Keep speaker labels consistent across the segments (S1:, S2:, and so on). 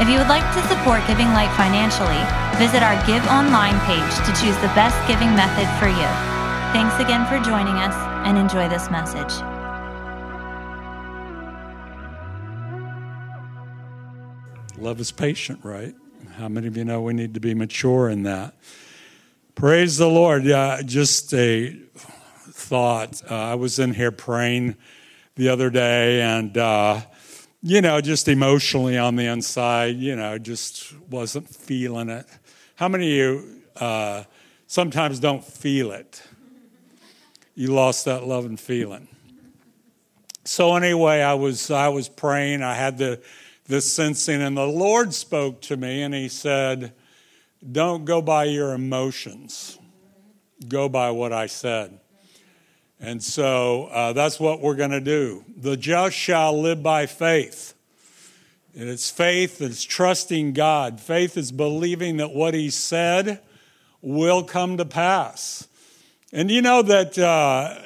S1: If you would like to support Giving Light financially, visit our Give Online page to choose the best giving method for you. Thanks again for joining us and enjoy this message.
S2: Love is patient, right? How many of you know we need to be mature in that? Praise the Lord. Uh, just a thought. Uh, I was in here praying the other day and. Uh, you know, just emotionally on the inside, you know, just wasn't feeling it. How many of you uh, sometimes don't feel it? You lost that love and feeling. So anyway, I was I was praying. I had the the sensing, and the Lord spoke to me, and He said, "Don't go by your emotions. Go by what I said." And so uh, that's what we're going to do. The just shall live by faith. And it's faith that's trusting God. Faith is believing that what He said will come to pass. And you know that uh,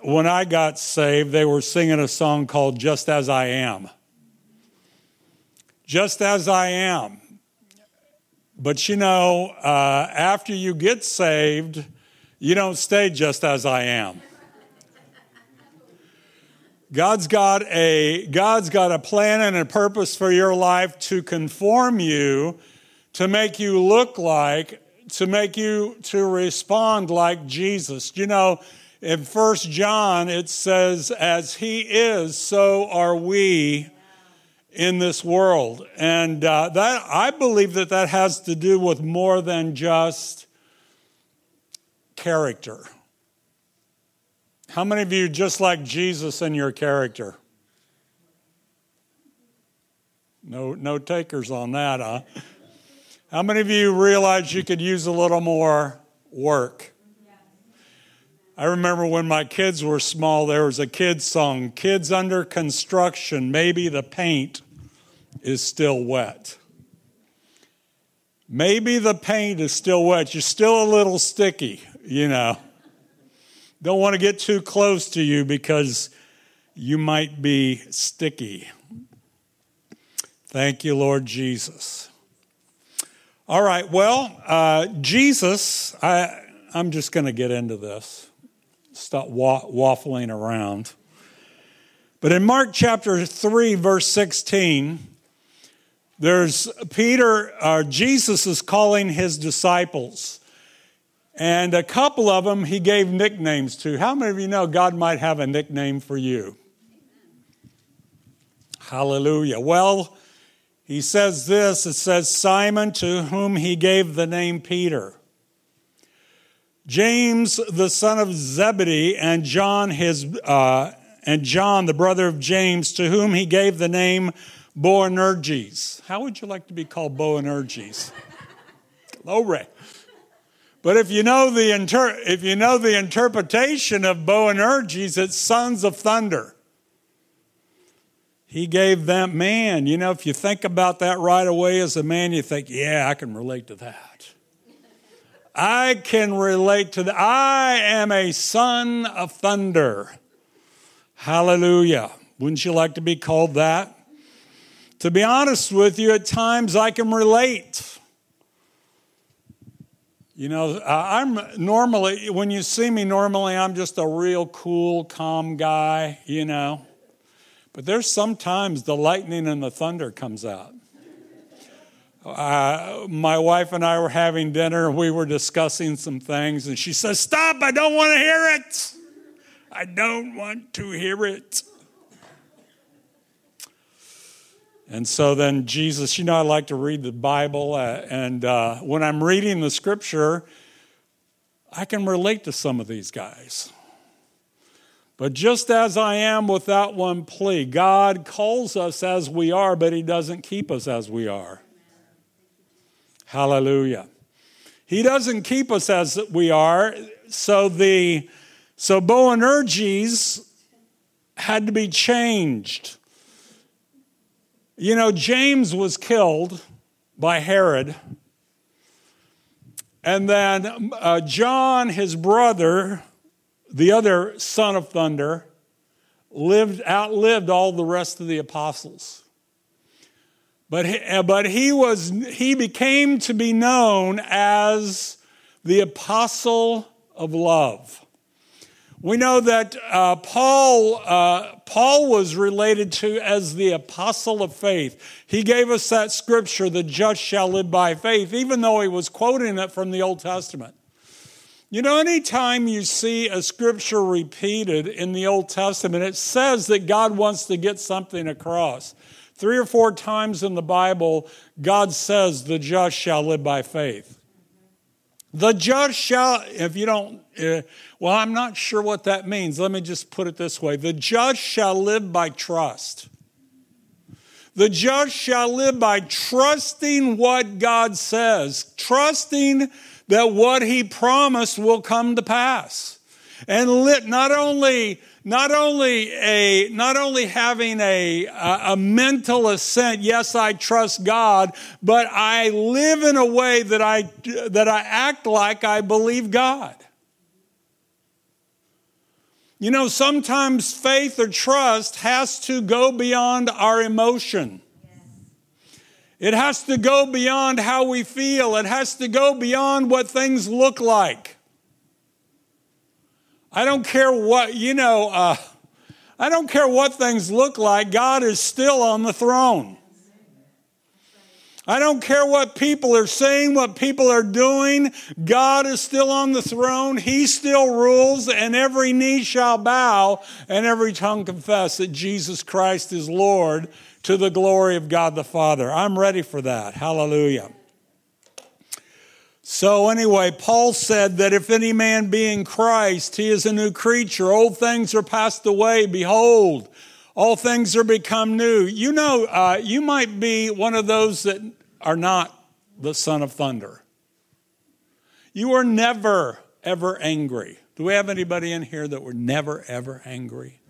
S2: when I got saved, they were singing a song called Just As I Am. Just As I Am. But you know, uh, after you get saved, you don't stay just as I am. God's got a God's got a plan and a purpose for your life to conform you, to make you look like, to make you to respond like Jesus. You know, in First John it says, "As He is, so are we." In this world, and uh, that I believe that that has to do with more than just character how many of you just like Jesus in your character? No, no takers on that, huh? How many of you realize you could use a little more work? I remember when my kids were small, there was a kids' song Kids under construction, maybe the paint is still wet. Maybe the paint is still wet. You're still a little sticky, you know. Don't want to get too close to you because you might be sticky. Thank you, Lord Jesus. All right, well, uh, Jesus, I, I'm just going to get into this, stop wa- waffling around. But in Mark chapter 3, verse 16, there's Peter, uh, Jesus is calling his disciples. And a couple of them he gave nicknames to. How many of you know God might have a nickname for you? Hallelujah. Well, he says this it says, Simon, to whom he gave the name Peter, James, the son of Zebedee, and John, his, uh, and John, the brother of James, to whom he gave the name Boanerges. How would you like to be called Boanerges? Glory. But if you know the inter- if you know the interpretation of Boanerges, it's sons of thunder. He gave that man, you know, if you think about that right away as a man, you think, yeah, I can relate to that. I can relate to that. I am a son of thunder. Hallelujah. Wouldn't you like to be called that? To be honest with you, at times I can relate. You know, I'm normally, when you see me normally, I'm just a real cool, calm guy, you know. But there's sometimes the lightning and the thunder comes out. Uh, my wife and I were having dinner and we were discussing some things, and she says, Stop, I don't want to hear it. I don't want to hear it. And so then Jesus, you know, I like to read the Bible, uh, and uh, when I'm reading the scripture, I can relate to some of these guys. But just as I am with that one plea, God calls us as we are, but He doesn't keep us as we are. Hallelujah. He doesn't keep us as we are. So the so Boanerges had to be changed. You know, James was killed by Herod. And then uh, John, his brother, the other son of thunder, lived outlived all the rest of the apostles. But he, uh, but he was he became to be known as the apostle of love. We know that uh, Paul, uh, Paul was related to as the apostle of faith. He gave us that scripture, the just shall live by faith, even though he was quoting it from the Old Testament. You know, anytime you see a scripture repeated in the Old Testament, it says that God wants to get something across. Three or four times in the Bible, God says, the just shall live by faith. The judge shall, if you don't, uh, well, I'm not sure what that means. Let me just put it this way The judge shall live by trust. The judge shall live by trusting what God says, trusting that what he promised will come to pass and lit not only not only a not only having a a, a mental assent yes i trust god but i live in a way that i that i act like i believe god you know sometimes faith or trust has to go beyond our emotion it has to go beyond how we feel. It has to go beyond what things look like. I don't care what, you know, uh, I don't care what things look like, God is still on the throne. I don't care what people are saying, what people are doing. God is still on the throne. He still rules, and every knee shall bow and every tongue confess that Jesus Christ is Lord to the glory of God the Father. I'm ready for that. Hallelujah. So, anyway, Paul said that if any man be in Christ, he is a new creature. Old things are passed away. Behold, all things are become new. You know, uh, you might be one of those that are not the son of thunder. You are never, ever angry. Do we have anybody in here that were never, ever angry?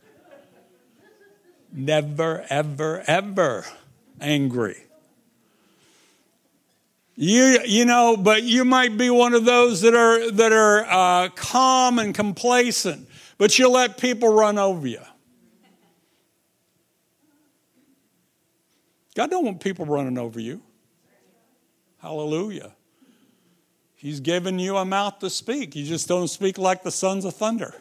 S2: never, ever, ever angry. You, you know, but you might be one of those that are, that are uh, calm and complacent, but you let people run over you. God don't want people running over you. Hallelujah. He's given you a mouth to speak. You just don't speak like the sons of thunder.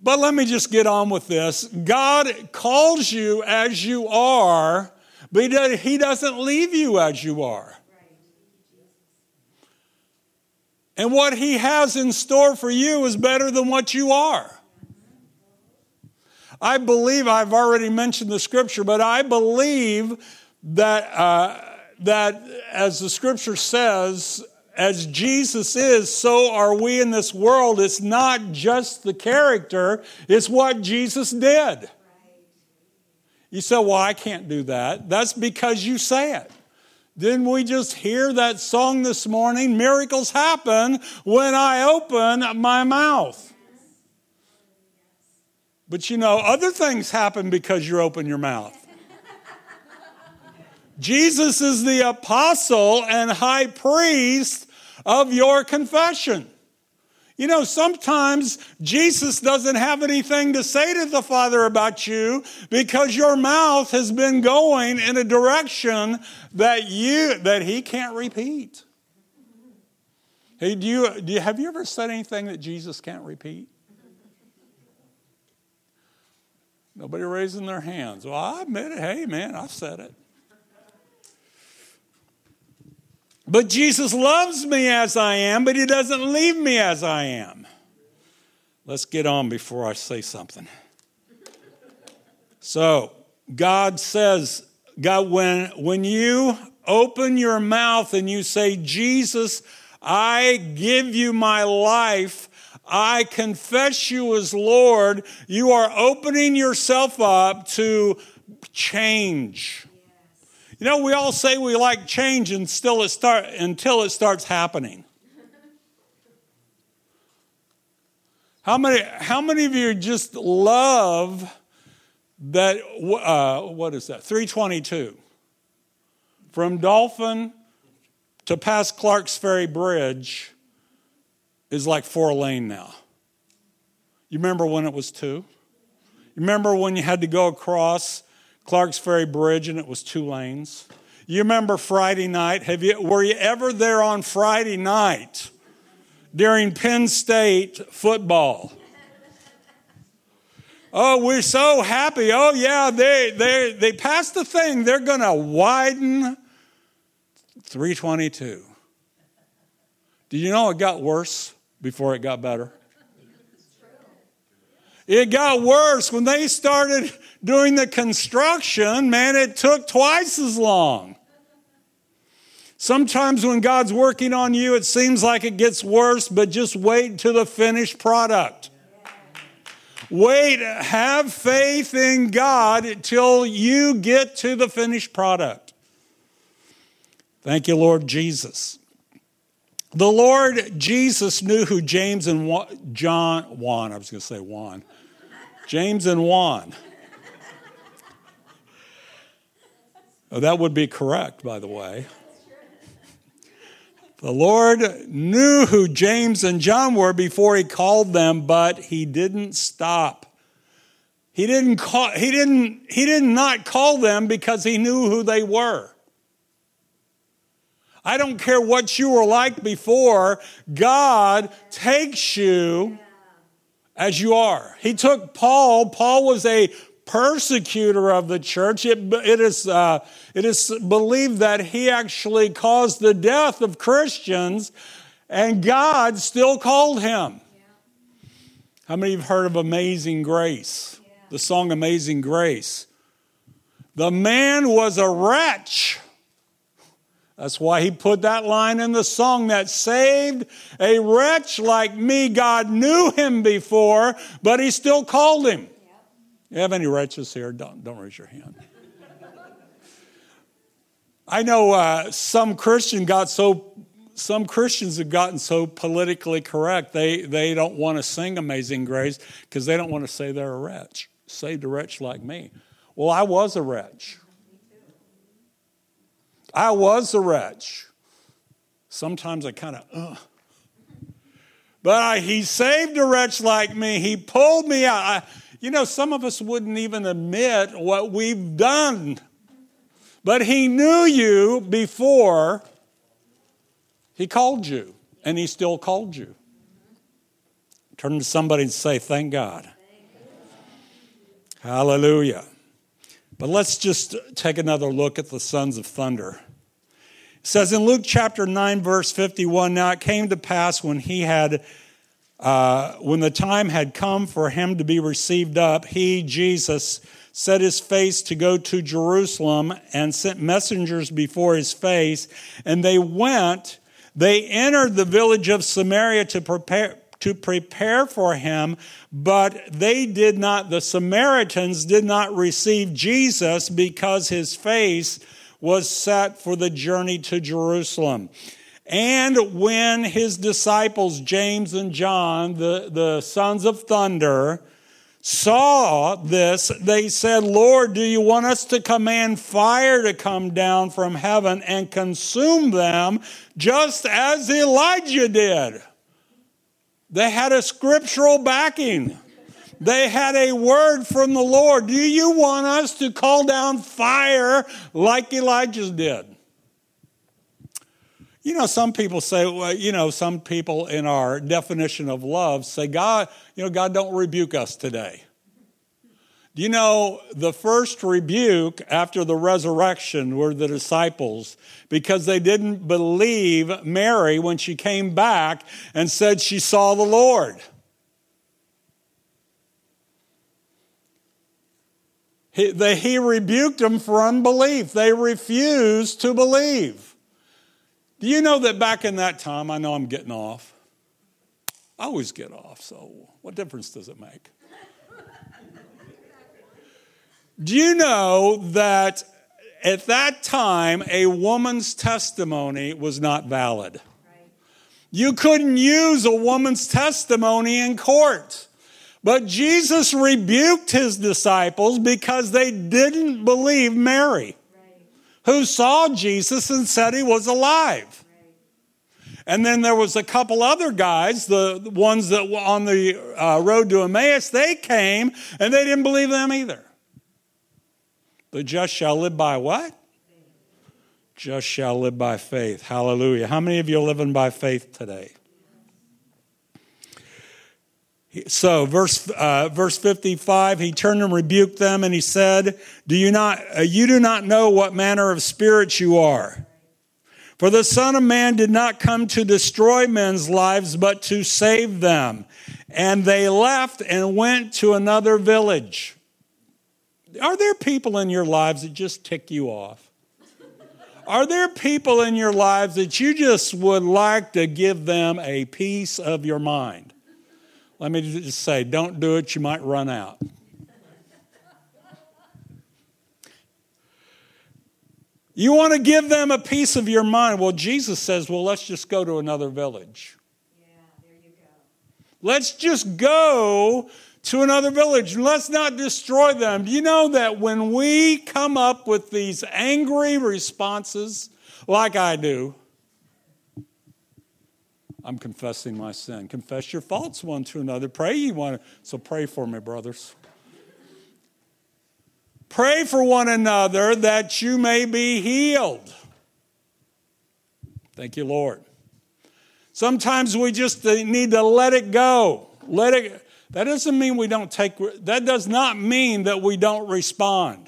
S2: But let me just get on with this. God calls you as you are but he doesn't leave you as you are. And what he has in store for you is better than what you are. I believe, I've already mentioned the scripture, but I believe that, uh, that as the scripture says, as Jesus is, so are we in this world. It's not just the character, it's what Jesus did. You say, Well, I can't do that. That's because you say it. Didn't we just hear that song this morning? Miracles happen when I open my mouth. But you know, other things happen because you open your mouth. Jesus is the apostle and high priest of your confession. You know, sometimes Jesus doesn't have anything to say to the Father about you because your mouth has been going in a direction that you that he can't repeat. Hey, do you, do you have you ever said anything that Jesus can't repeat? Nobody raising their hands. Well, I admit it. Hey, man, I've said it. But Jesus loves me as I am, but he doesn't leave me as I am. Let's get on before I say something. So, God says, God, when, when you open your mouth and you say, Jesus, I give you my life, I confess you as Lord, you are opening yourself up to change. You know, we all say we like change and still it start, until it starts happening. How many, how many of you just love that? Uh, what is that? 322. From Dauphin to past Clark's Ferry Bridge is like four lane now. You remember when it was two? You remember when you had to go across Clark's Ferry Bridge, and it was two lanes. You remember Friday night? Have you, were you ever there on Friday night during Penn State football? Oh, we're so happy. Oh, yeah, they, they, they passed the thing. They're going to widen 322. Do you know it got worse before it got better? It got worse when they started during the construction, man, it took twice as long. Sometimes when God's working on you, it seems like it gets worse, but just wait to the finished product. Wait, have faith in God till you get to the finished product. Thank you, Lord Jesus. The Lord Jesus knew who James and John, Juan, I was going to say Juan, James and Juan. Uh, that would be correct, by the way. The Lord knew who James and John were before he called them, but he didn't stop. He didn't call, he didn't, he did not call them because he knew who they were. I don't care what you were like before, God takes you as you are. He took Paul. Paul was a persecutor of the church. It, it, is, uh, it is believed that he actually caused the death of Christians, and God still called him. Yeah. How many have heard of Amazing Grace? Yeah. The song Amazing Grace. The man was a wretch. That's why he put that line in the song that saved a wretch like me. God knew him before, but he still called him. You have any righteous here? Don't, don't raise your hand. I know uh, some Christian got so some Christians have gotten so politically correct they they don't want to sing Amazing Grace because they don't want to say they're a wretch. Saved a wretch like me. Well, I was a wretch. I was a wretch. Sometimes I kind of, But I, he saved a wretch like me. He pulled me out. I, you know, some of us wouldn't even admit what we've done. But He knew you before He called you, and He still called you. Turn to somebody and say, Thank God. Hallelujah. But let's just take another look at the sons of thunder. It says in Luke chapter 9, verse 51 Now it came to pass when he had uh, when the time had come for him to be received up, he, Jesus, set his face to go to Jerusalem and sent messengers before his face. And they went, they entered the village of Samaria to prepare. To prepare for him, but they did not, the Samaritans did not receive Jesus because his face was set for the journey to Jerusalem. And when his disciples, James and John, the, the sons of thunder, saw this, they said, Lord, do you want us to command fire to come down from heaven and consume them just as Elijah did? They had a scriptural backing. They had a word from the Lord. Do you want us to call down fire like Elijah did? You know, some people say, well, you know, some people in our definition of love say, God, you know, God don't rebuke us today. Do you know the first rebuke after the resurrection were the disciples because they didn't believe Mary when she came back and said she saw the Lord? He, they, he rebuked them for unbelief. They refused to believe. Do you know that back in that time, I know I'm getting off. I always get off, so what difference does it make? Do you know that at that time, a woman's testimony was not valid? You couldn't use a woman's testimony in court. But Jesus rebuked his disciples because they didn't believe Mary who saw Jesus and said he was alive. And then there was a couple other guys, the ones that were on the uh, road to Emmaus, they came and they didn't believe them either. The just shall live by what? Just shall live by faith. Hallelujah. How many of you are living by faith today? So, verse uh, verse fifty five, he turned and rebuked them, and he said, "Do you not uh, you do not know what manner of spirits you are? For the Son of Man did not come to destroy men's lives, but to save them." And they left and went to another village. Are there people in your lives that just tick you off? Are there people in your lives that you just would like to give them a piece of your mind? Let me just say, don't do it, you might run out. You want to give them a piece of your mind. Well, Jesus says, well, let's just go to another village. Let's just go to another village. Let's not destroy them. You know that when we come up with these angry responses, like I do, I'm confessing my sin. Confess your faults one to another. Pray you want to. So pray for me, brothers. Pray for one another that you may be healed. Thank you, Lord. Sometimes we just uh, need to let it go. Let it that doesn't mean we don't take that does not mean that we don't respond.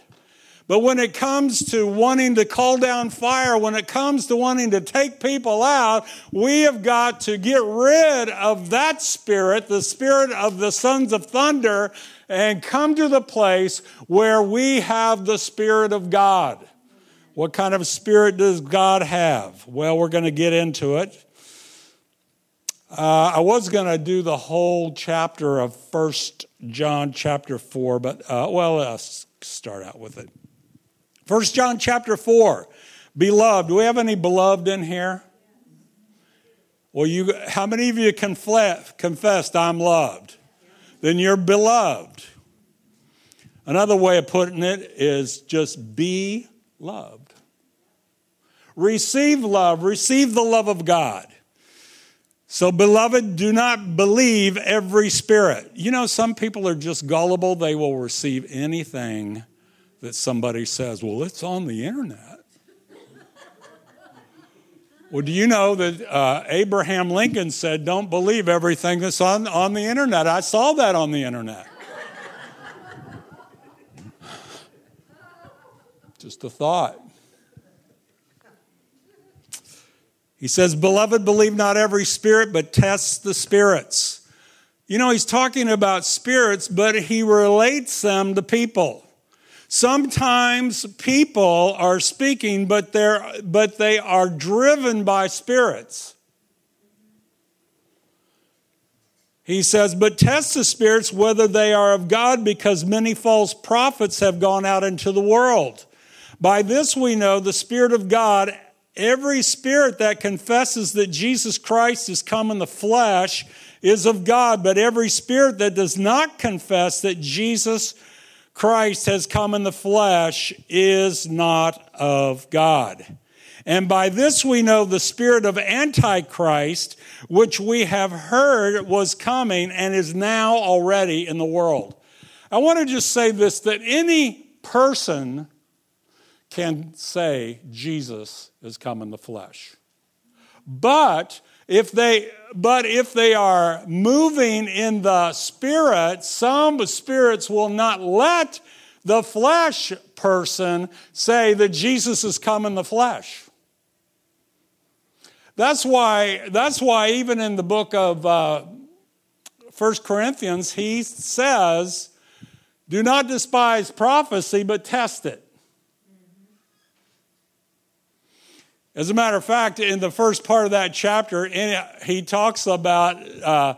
S2: But when it comes to wanting to call down fire, when it comes to wanting to take people out, we have got to get rid of that spirit, the spirit of the sons of thunder, and come to the place where we have the spirit of God. What kind of spirit does God have? Well, we're going to get into it. Uh, I was going to do the whole chapter of First John chapter 4, but, uh, well, let's start out with it. First John chapter 4. Beloved, do we have any beloved in here? Well, you, how many of you confle- confessed I'm loved? Then you're beloved. Another way of putting it is just be loved. Receive love, receive the love of God. So, beloved, do not believe every spirit. You know, some people are just gullible, they will receive anything that somebody says, Well, it's on the internet. well, do you know that uh, Abraham Lincoln said, Don't believe everything that's on, on the internet? I saw that on the internet. Just a thought. He says, Beloved, believe not every spirit, but test the spirits. You know, he's talking about spirits, but he relates them to people. Sometimes people are speaking, but, they're, but they are driven by spirits. He says, But test the spirits whether they are of God, because many false prophets have gone out into the world. By this we know the Spirit of God. Every spirit that confesses that Jesus Christ is come in the flesh is of God, but every spirit that does not confess that Jesus Christ has come in the flesh is not of God. And by this we know the spirit of Antichrist, which we have heard was coming and is now already in the world. I want to just say this that any person can say Jesus is come in the flesh. But if they but if they are moving in the spirit, some spirits will not let the flesh person say that Jesus has come in the flesh. That's why, that's why even in the book of uh, 1 Corinthians, he says, Do not despise prophecy, but test it. As a matter of fact, in the first part of that chapter, he talks about, uh,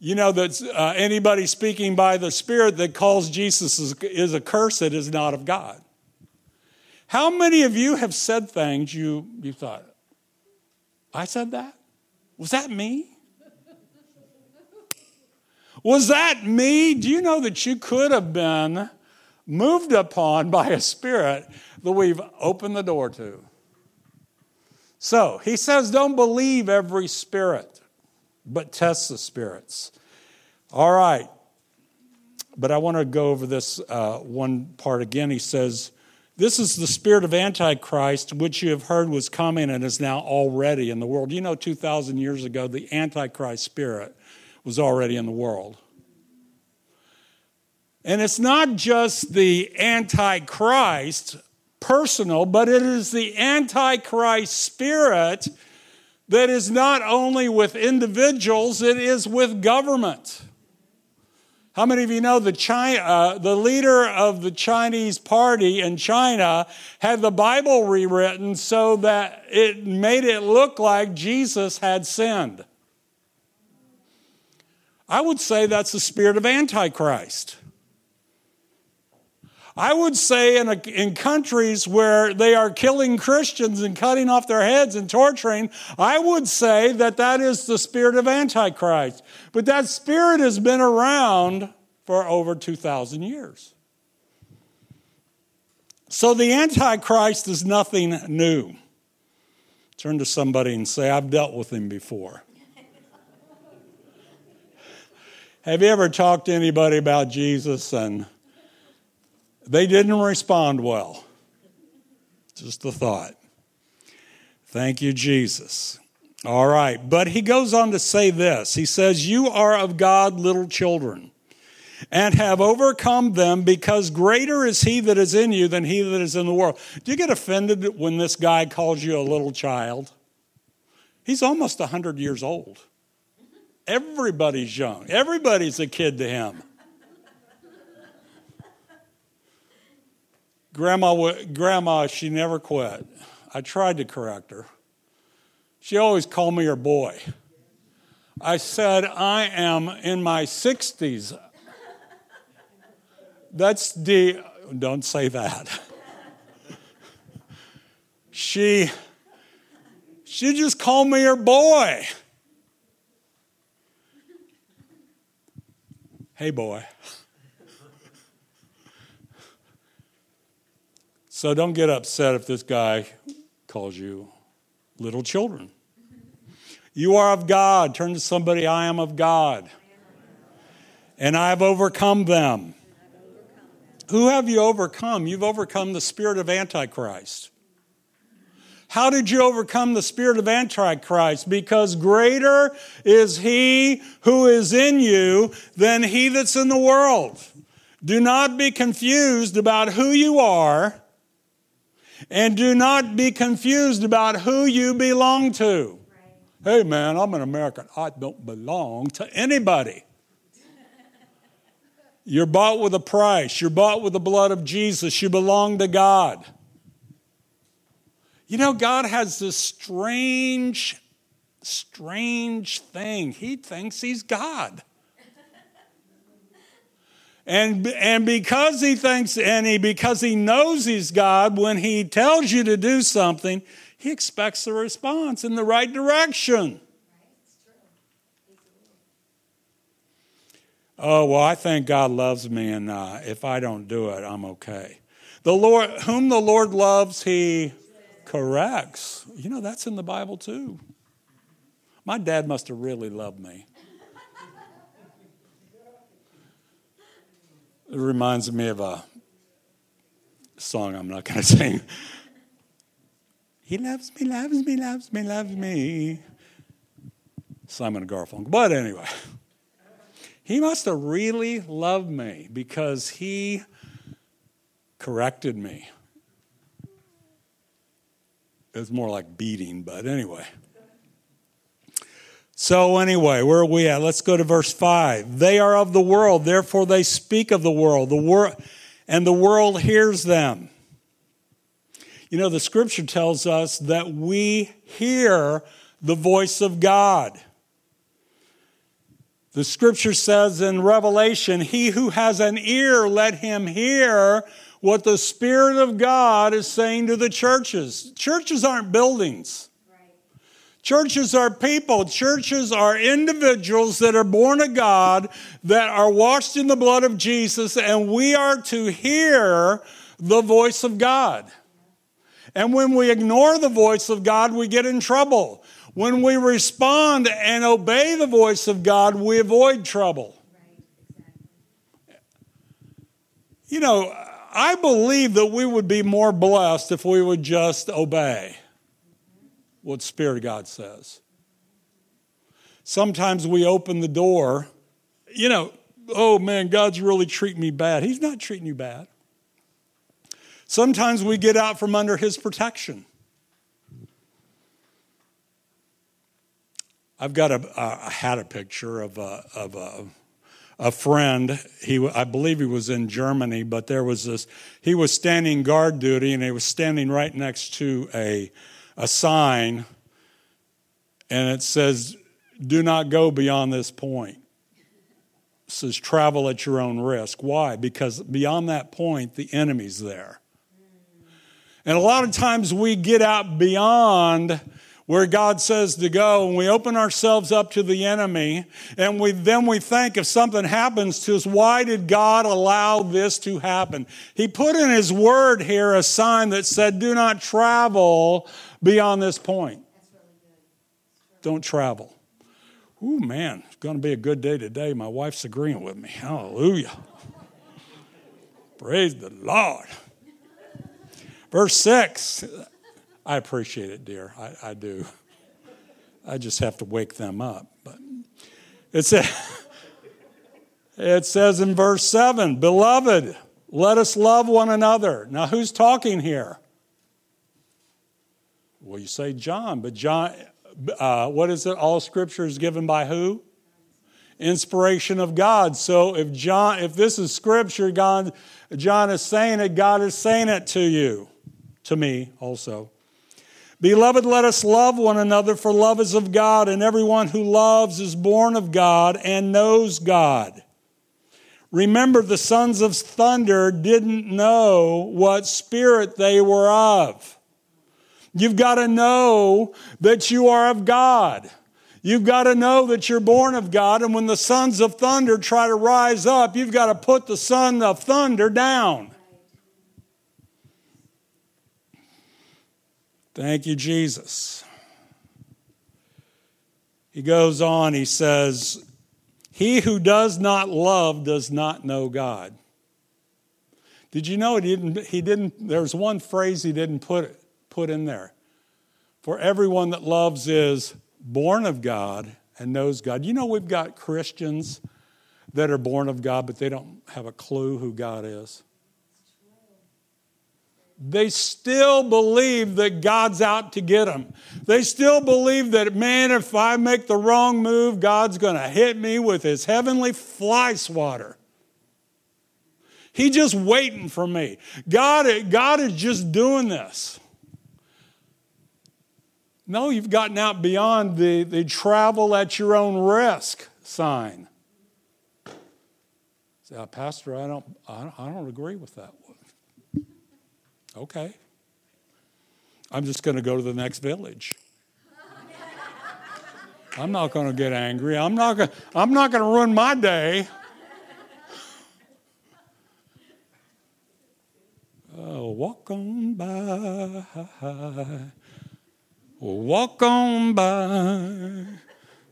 S2: you know, that uh, anybody speaking by the Spirit that calls Jesus is, is a curse that is not of God. How many of you have said things you, you thought, I said that? Was that me? Was that me? Do you know that you could have been moved upon by a spirit that we've opened the door to? So he says, don't believe every spirit, but test the spirits. All right. But I want to go over this uh, one part again. He says, This is the spirit of Antichrist, which you have heard was coming and is now already in the world. You know, 2,000 years ago, the Antichrist spirit was already in the world. And it's not just the Antichrist personal, but it is the Antichrist spirit that is not only with individuals, it is with government. How many of you know the, China, uh, the leader of the Chinese party in China had the Bible rewritten so that it made it look like Jesus had sinned? I would say that's the spirit of Antichrist. I would say in, a, in countries where they are killing Christians and cutting off their heads and torturing, I would say that that is the spirit of Antichrist. But that spirit has been around for over 2,000 years. So the Antichrist is nothing new. Turn to somebody and say, I've dealt with him before. Have you ever talked to anybody about Jesus and they didn't respond well. Just a thought. Thank you, Jesus. All right. But he goes on to say this He says, You are of God, little children, and have overcome them because greater is he that is in you than he that is in the world. Do you get offended when this guy calls you a little child? He's almost 100 years old. Everybody's young, everybody's a kid to him. Grandma, grandma, she never quit. I tried to correct her. She always called me her boy. I said, I am in my 60s. That's the, don't say that. she, she just called me her boy. Hey, boy. So don't get upset if this guy calls you little children. You are of God. Turn to somebody, I am of God. And I have overcome them. Who have you overcome? You've overcome the spirit of Antichrist. How did you overcome the spirit of Antichrist? Because greater is he who is in you than he that's in the world. Do not be confused about who you are and do not be confused about who you belong to. Right. Hey, man, I'm an American. I don't belong to anybody. You're bought with a price. You're bought with the blood of Jesus. You belong to God. You know, God has this strange, strange thing. He thinks He's God. And, and because he thinks, and he, because he knows he's God, when he tells you to do something, he expects a response in the right direction. Oh, well, I think God loves me, and uh, if I don't do it, I'm okay. The Lord, whom the Lord loves, he corrects. You know, that's in the Bible too. My dad must have really loved me. It reminds me of a song I'm not going to sing. he loves me, loves me, loves me, loves me. Simon Garfunkel. But anyway, he must have really loved me because he corrected me. It was more like beating, but anyway. So, anyway, where are we at? Let's go to verse 5. They are of the world, therefore they speak of the world, the wor- and the world hears them. You know, the scripture tells us that we hear the voice of God. The scripture says in Revelation, He who has an ear, let him hear what the Spirit of God is saying to the churches. Churches aren't buildings. Churches are people. Churches are individuals that are born of God, that are washed in the blood of Jesus, and we are to hear the voice of God. And when we ignore the voice of God, we get in trouble. When we respond and obey the voice of God, we avoid trouble. You know, I believe that we would be more blessed if we would just obey what Spirit of God says. Sometimes we open the door, you know, oh man, God's really treating me bad. He's not treating you bad. Sometimes we get out from under His protection. I've got a, I had a picture of a, of a, a friend. He, I believe he was in Germany, but there was this, he was standing guard duty and he was standing right next to a, a sign and it says, do not go beyond this point. It says, travel at your own risk. Why? Because beyond that point, the enemy's there. And a lot of times we get out beyond where God says to go, and we open ourselves up to the enemy, and we, then we think if something happens to us, why did God allow this to happen? He put in His word here a sign that said, do not travel beyond this point. Don't travel. Ooh, man, it's going to be a good day today. My wife's agreeing with me. Hallelujah. Praise the Lord. Verse 6 I appreciate it, dear. I, I do. I just have to wake them up. But it says, it says in verse 7 Beloved, let us love one another. Now, who's talking here? Well, you say John, but John, uh, what is it? All scripture is given by who? Inspiration of God. So if John, if this is scripture, God, John is saying it, God is saying it to you, to me also. Beloved, let us love one another, for love is of God, and everyone who loves is born of God and knows God. Remember, the sons of thunder didn't know what spirit they were of. You've got to know that you are of God. You've got to know that you're born of God. And when the sons of thunder try to rise up, you've got to put the son of thunder down. Thank you, Jesus. He goes on, he says, He who does not love does not know God. Did you know he didn't, he didn't there's one phrase he didn't put, put in there. For everyone that loves is born of God and knows God. You know, we've got Christians that are born of God, but they don't have a clue who God is they still believe that God's out to get them. They still believe that, man, if I make the wrong move, God's going to hit me with his heavenly fly swatter. He just waiting for me. God, God is just doing this. No, you've gotten out beyond the, the travel at your own risk sign. Say, Pastor, I don't, I don't agree with that Okay. I'm just going to go to the next village. I'm not going to get angry. I'm not going I'm not going to ruin my day. Oh, walk on by. Walk on by.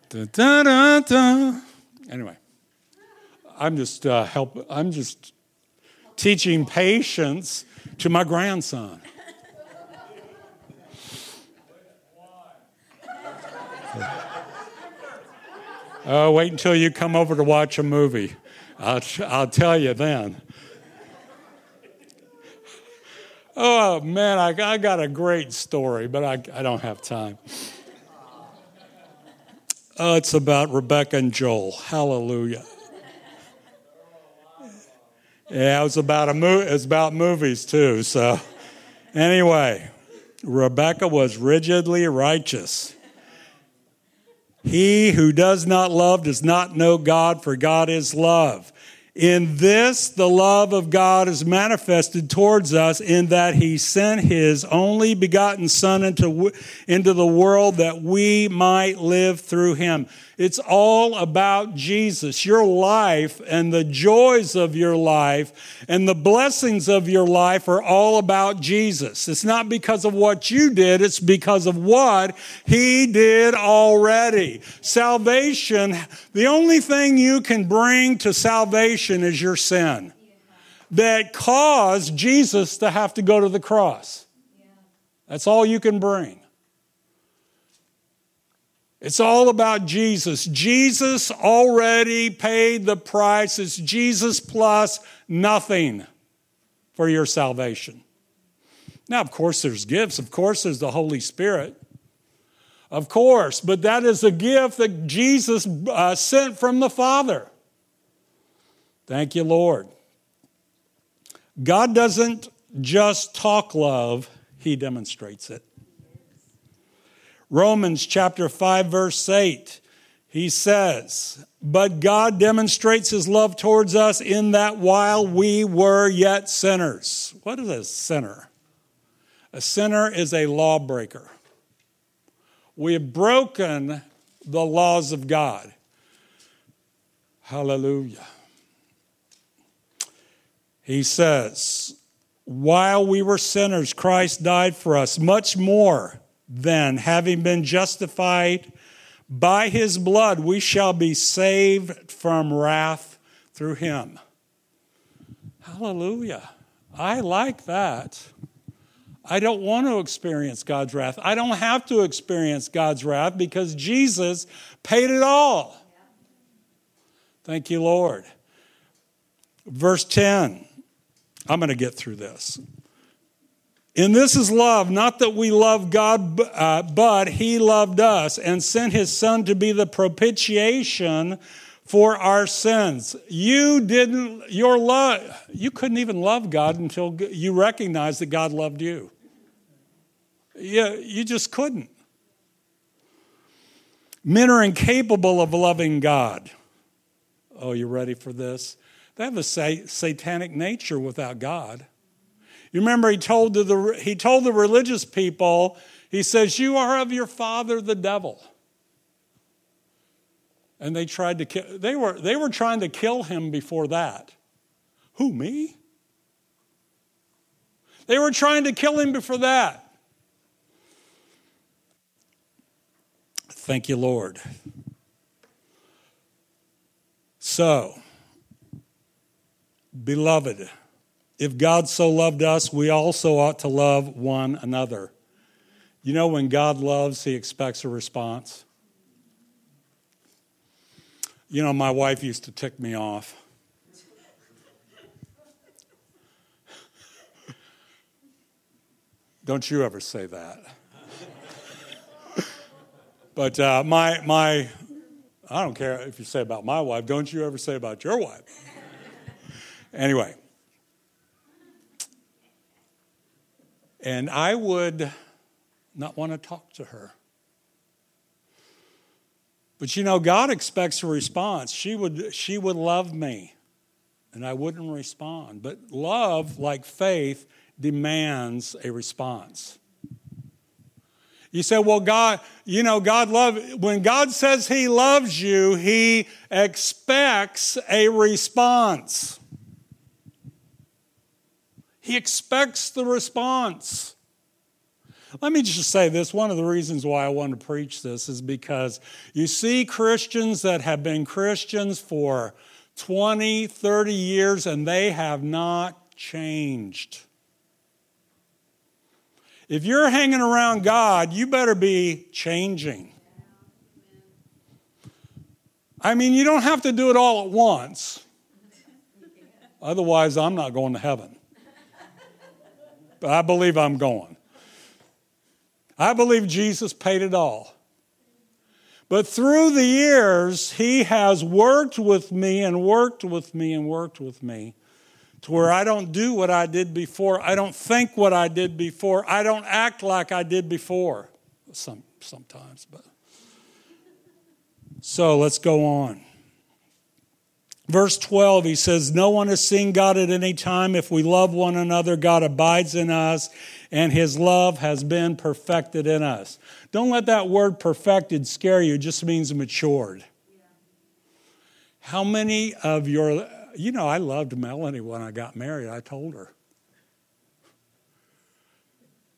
S2: Da, da, da, da. Anyway, I'm just uh, help. I'm just teaching patience to my grandson. Oh, wait until you come over to watch a movie. I'll, I'll tell you then. Oh, man, I, I got a great story, but I, I don't have time. Uh, it's about Rebecca and Joel. Hallelujah. Yeah, it was about a mo- it's about movies too. So anyway, Rebecca was rigidly righteous. He who does not love does not know God, for God is love. In this, the love of God is manifested towards us in that he sent his only begotten son into, into the world that we might live through him. It's all about Jesus. Your life and the joys of your life and the blessings of your life are all about Jesus. It's not because of what you did, it's because of what He did already. Salvation, the only thing you can bring to salvation is your sin that caused Jesus to have to go to the cross. That's all you can bring. It's all about Jesus. Jesus already paid the price. It's Jesus plus nothing for your salvation. Now, of course, there's gifts. Of course, there's the Holy Spirit. Of course, but that is a gift that Jesus uh, sent from the Father. Thank you, Lord. God doesn't just talk love, He demonstrates it. Romans chapter 5 verse 8. He says, "But God demonstrates his love towards us in that while we were yet sinners." What is a sinner? A sinner is a lawbreaker. We have broken the laws of God. Hallelujah. He says, While we were sinners, Christ died for us. Much more, then, having been justified by his blood, we shall be saved from wrath through him. Hallelujah. I like that. I don't want to experience God's wrath. I don't have to experience God's wrath because Jesus paid it all. Thank you, Lord. Verse 10. I'm going to get through this. And this is love, not that we love God, uh, but He loved us and sent His Son to be the propitiation for our sins. You didn't, your love, you couldn't even love God until you recognized that God loved you. Yeah, you just couldn't. Men are incapable of loving God. Oh, you ready for this? They have a satanic nature without God. You remember he told the, he told the religious people, he says, You are of your father, the devil. And they tried to kill, they were, they were trying to kill him before that. Who, me? They were trying to kill him before that. Thank you, Lord. So, beloved, if God so loved us, we also ought to love one another. You know, when God loves, he expects a response. You know, my wife used to tick me off. Don't you ever say that. but uh, my, my, I don't care if you say about my wife, don't you ever say about your wife. anyway, And I would not want to talk to her. But you know, God expects a response. She would, she would love me, and I wouldn't respond. But love, like faith, demands a response. You say, well, God, you know, God love when God says He loves you, He expects a response. He expects the response. Let me just say this one of the reasons why I want to preach this is because you see Christians that have been Christians for 20, 30 years and they have not changed. If you're hanging around God, you better be changing. I mean, you don't have to do it all at once. Otherwise, I'm not going to heaven but I believe I'm going. I believe Jesus paid it all. But through the years, he has worked with me and worked with me and worked with me to where I don't do what I did before. I don't think what I did before. I don't act like I did before. Some, sometimes, but. So let's go on. Verse 12, he says, No one has seen God at any time. If we love one another, God abides in us, and his love has been perfected in us. Don't let that word perfected scare you, it just means matured. Yeah. How many of your, you know, I loved Melanie when I got married, I told her.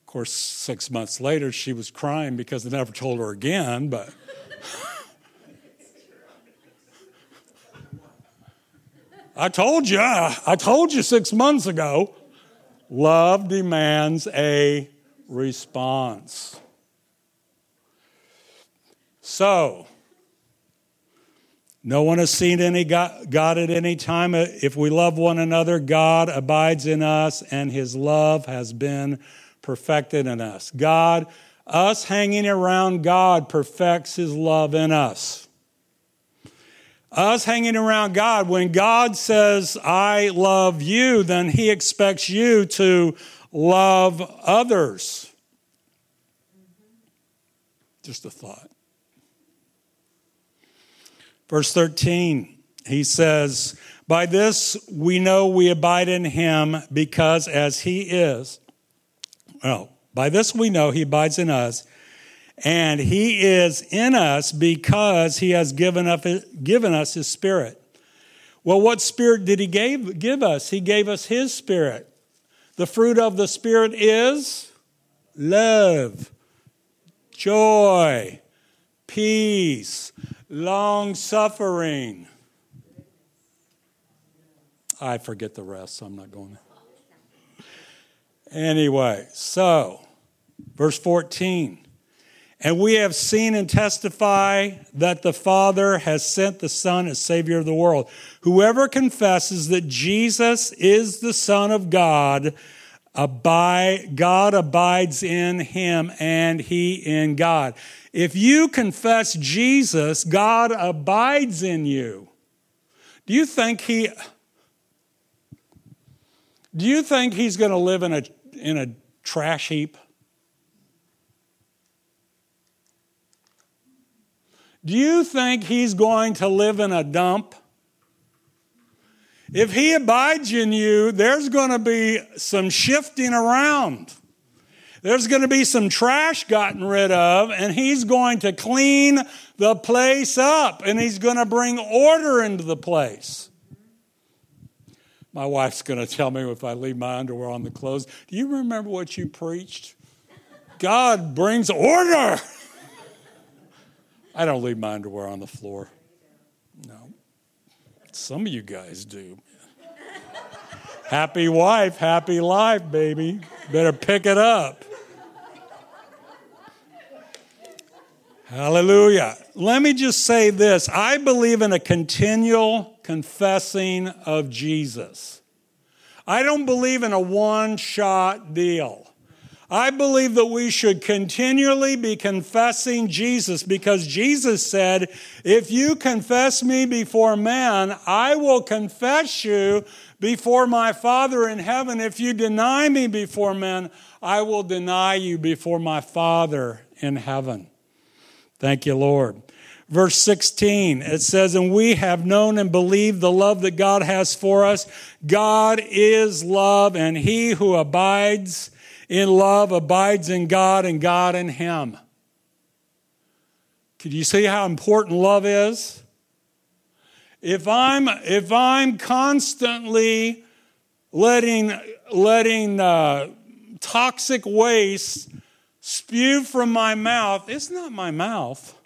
S2: Of course, six months later, she was crying because I never told her again, but. I told you, I, told you six months ago. Love demands a response. So, no one has seen any God at any time. If we love one another, God abides in us and his love has been perfected in us. God, us hanging around God perfects his love in us us hanging around God, when God says, I love you, then He expects you to love others. Just a thought. Verse 13, he says, By this we know we abide in Him because as He is, well, by this we know He abides in us and he is in us because he has given, up, given us his spirit. Well, what spirit did he gave, give us? He gave us his spirit. The fruit of the spirit is love, joy, peace, long suffering. I forget the rest, so I'm not going there. Anyway, so verse 14. And we have seen and testify that the Father has sent the Son as Savior of the world. Whoever confesses that Jesus is the Son of God, abide, God abides in him and he in God. If you confess Jesus, God abides in you. Do you think he do you think he's going to live in a in a trash heap? Do you think he's going to live in a dump? If he abides in you, there's going to be some shifting around. There's going to be some trash gotten rid of, and he's going to clean the place up, and he's going to bring order into the place. My wife's going to tell me if I leave my underwear on the clothes. Do you remember what you preached? God brings order. I don't leave my underwear on the floor. No. Some of you guys do. happy wife, happy life, baby. Better pick it up. Hallelujah. Let me just say this I believe in a continual confessing of Jesus. I don't believe in a one shot deal. I believe that we should continually be confessing Jesus because Jesus said, If you confess me before man, I will confess you before my Father in heaven. If you deny me before men, I will deny you before my Father in heaven. Thank you, Lord. Verse 16, it says, And we have known and believed the love that God has for us. God is love, and he who abides in love abides in God and God in him. Could you see how important love is? If I'm, if I'm constantly letting, letting uh, toxic waste spew from my mouth, it's not my mouth.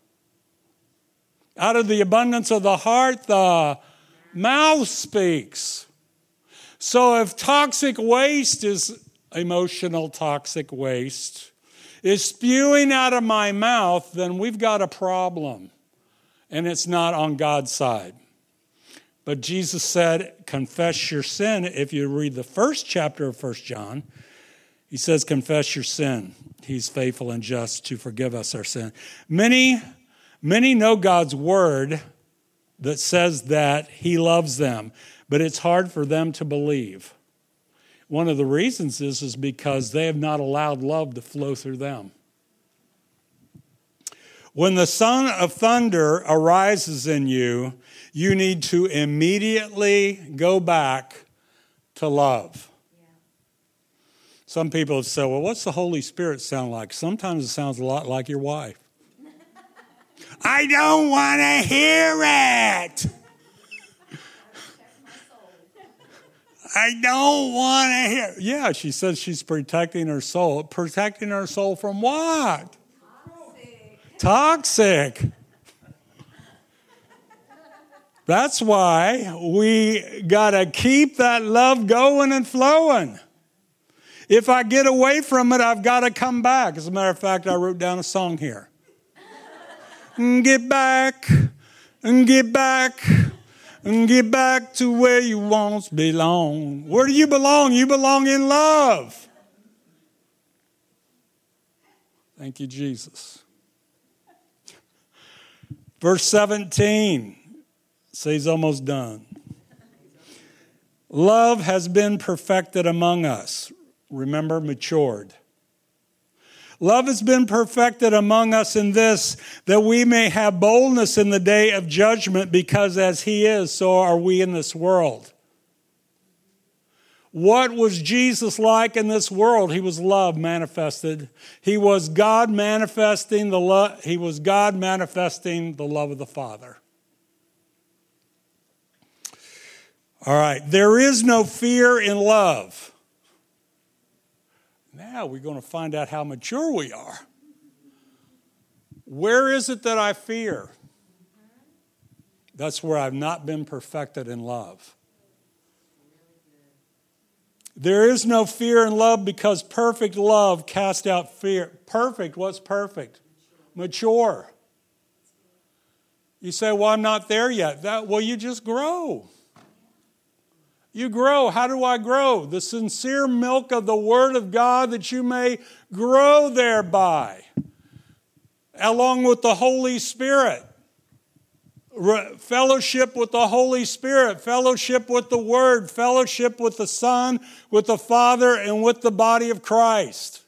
S2: Out of the abundance of the heart, the mouth speaks. So if toxic waste is emotional toxic waste is spewing out of my mouth, then we've got a problem. And it's not on God's side. But Jesus said, confess your sin. If you read the first chapter of 1 John, he says, confess your sin. He's faithful and just to forgive us our sin. Many, many know God's word that says that he loves them, but it's hard for them to believe. One of the reasons is, is because they have not allowed love to flow through them. When the son of thunder arises in you, you need to immediately go back to love. Some people have said, Well, what's the Holy Spirit sound like? Sometimes it sounds a lot like your wife. I don't want to hear it. I don't want to hear. Yeah, she says she's protecting her soul. Protecting her soul from what? Toxic. Toxic. That's why we got to keep that love going and flowing. If I get away from it, I've got to come back. As a matter of fact, I wrote down a song here. get back, and get back and get back to where you once belong. Where do you belong? You belong in love. Thank you, Jesus. Verse 17 says, almost done. Love has been perfected among us. Remember, matured. Love has been perfected among us in this, that we may have boldness in the day of judgment, because as He is, so are we in this world. What was Jesus like in this world? He was love manifested. He was God manifesting the love. He was God manifesting the love of the Father. All right. There is no fear in love. Now we're going to find out how mature we are. Where is it that I fear? That's where I've not been perfected in love. There is no fear in love because perfect love casts out fear. Perfect, what's perfect? Mature. You say, Well, I'm not there yet. That, well, you just grow. You grow. How do I grow? The sincere milk of the Word of God that you may grow thereby, along with the Holy Spirit. fellowship with the Holy Spirit, fellowship with the Word, fellowship with the Son, with the Father, and with the body of Christ.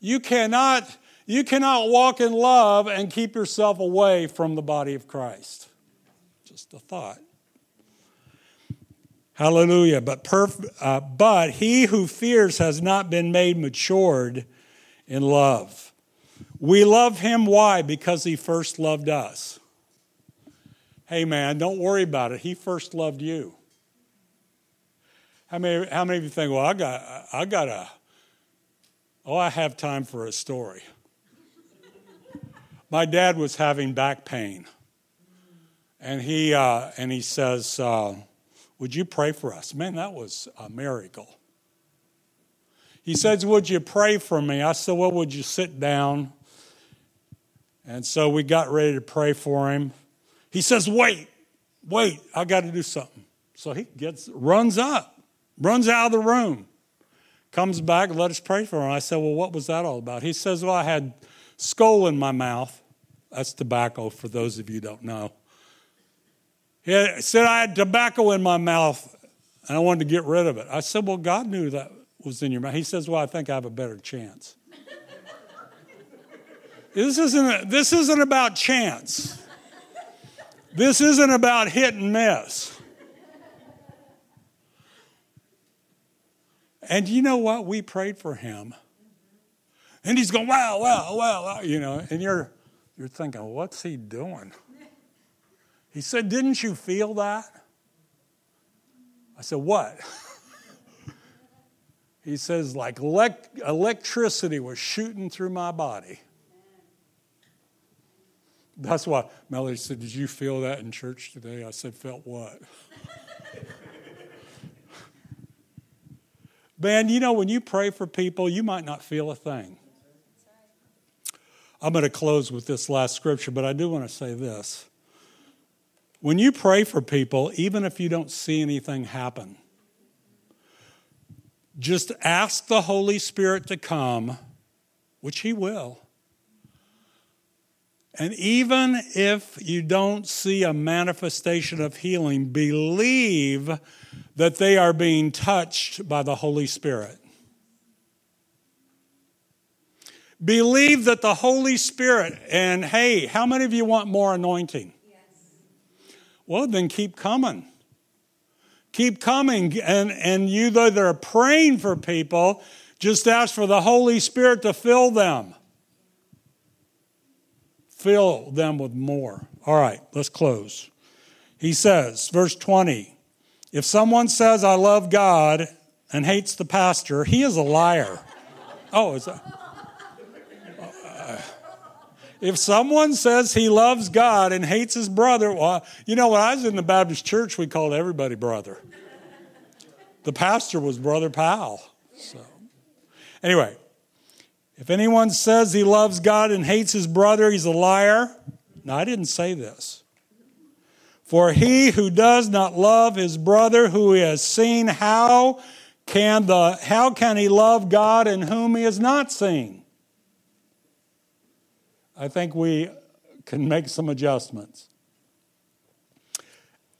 S2: You cannot, you cannot walk in love and keep yourself away from the body of Christ. Just a thought. Hallelujah. But, perf- uh, but he who fears has not been made matured in love. We love him. Why? Because he first loved us. Hey, man, don't worry about it. He first loved you. How many, how many of you think, well, I got, I got a, oh, I have time for a story. My dad was having back pain. And he, uh, and he says, uh, would you pray for us? Man, that was a miracle. He says, Would you pray for me? I said, Well, would you sit down? And so we got ready to pray for him. He says, Wait, wait, I got to do something. So he gets, runs up, runs out of the room, comes back, let us pray for him. I said, Well, what was that all about? He says, Well, I had Skoal in my mouth. That's tobacco for those of you don't know. He said I had tobacco in my mouth and I wanted to get rid of it. I said, Well, God knew that was in your mouth. He says, Well, I think I have a better chance. this, isn't, this isn't about chance. This isn't about hit and miss. And you know what? We prayed for him. And he's going, wow, wow, wow, wow, you know, and you're you're thinking, what's he doing? He said, Didn't you feel that? I said, What? he says, Like elect- electricity was shooting through my body. That's why Melody said, Did you feel that in church today? I said, Felt what? Man, you know, when you pray for people, you might not feel a thing. I'm going to close with this last scripture, but I do want to say this. When you pray for people, even if you don't see anything happen, just ask the Holy Spirit to come, which He will. And even if you don't see a manifestation of healing, believe that they are being touched by the Holy Spirit. Believe that the Holy Spirit, and hey, how many of you want more anointing? Well, then keep coming. Keep coming. And, and you, though they're praying for people, just ask for the Holy Spirit to fill them. Fill them with more. All right, let's close. He says, verse 20 If someone says, I love God and hates the pastor, he is a liar. oh, is that? If someone says he loves God and hates his brother, well, you know, when I was in the Baptist church, we called everybody brother. The pastor was Brother Powell. So, anyway, if anyone says he loves God and hates his brother, he's a liar. Now, I didn't say this. For he who does not love his brother who he has seen, how can, the, how can he love God in whom he has not seen? I think we can make some adjustments.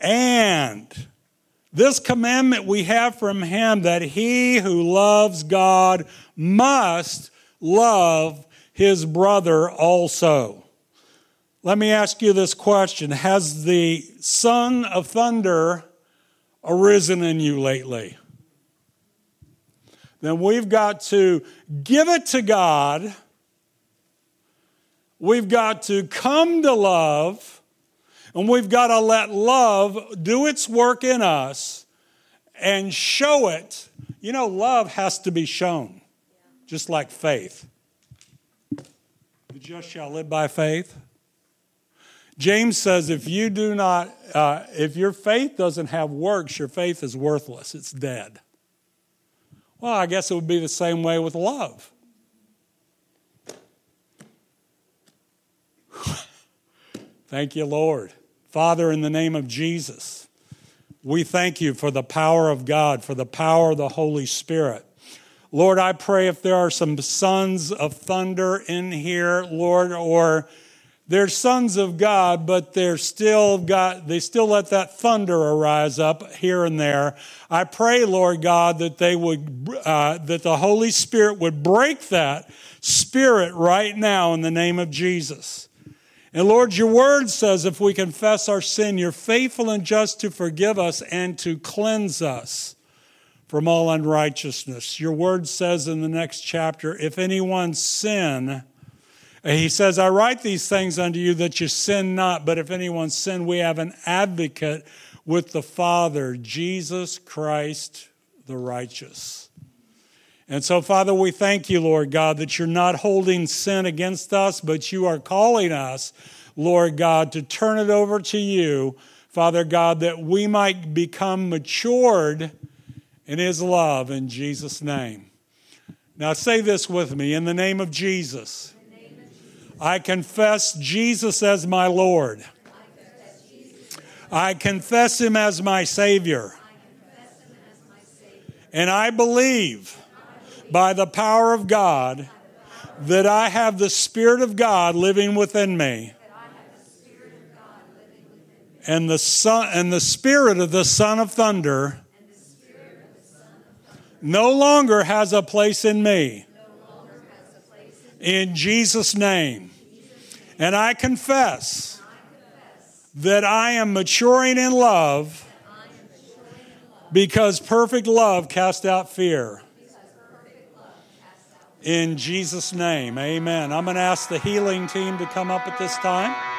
S2: And this commandment we have from him that he who loves God must love his brother also. Let me ask you this question Has the son of thunder arisen in you lately? Then we've got to give it to God We've got to come to love, and we've got to let love do its work in us and show it. You know, love has to be shown, just like faith. The just shall live by faith. James says, if you do not, uh, if your faith doesn't have works, your faith is worthless. It's dead. Well, I guess it would be the same way with love. Thank you, Lord. Father, in the name of Jesus, we thank you for the power of God, for the power of the Holy Spirit. Lord, I pray if there are some sons of thunder in here, Lord, or they're sons of God, but they're still got, they still let that thunder arise up here and there. I pray, Lord God, that they would, uh, that the Holy Spirit would break that spirit right now in the name of Jesus. And Lord, your word says if we confess our sin, you're faithful and just to forgive us and to cleanse us from all unrighteousness. Your word says in the next chapter, if anyone sin, he says, I write these things unto you that you sin not, but if anyone sin, we have an advocate with the Father, Jesus Christ the righteous. And so, Father, we thank you, Lord God, that you're not holding sin against us, but you are calling us, Lord God, to turn it over to you, Father God, that we might become matured in his love in Jesus' name. Now, say this with me in the name of Jesus. I confess Jesus as my Lord. I confess him as my Savior. And I believe by the power of God that I have the Spirit of God living within me. And the, son, and the spirit of the Son of Thunder no longer has a place in me. In Jesus' name. And I confess that I am maturing in love because perfect love casts out fear. In Jesus' name, amen. I'm going to ask the healing team to come up at this time.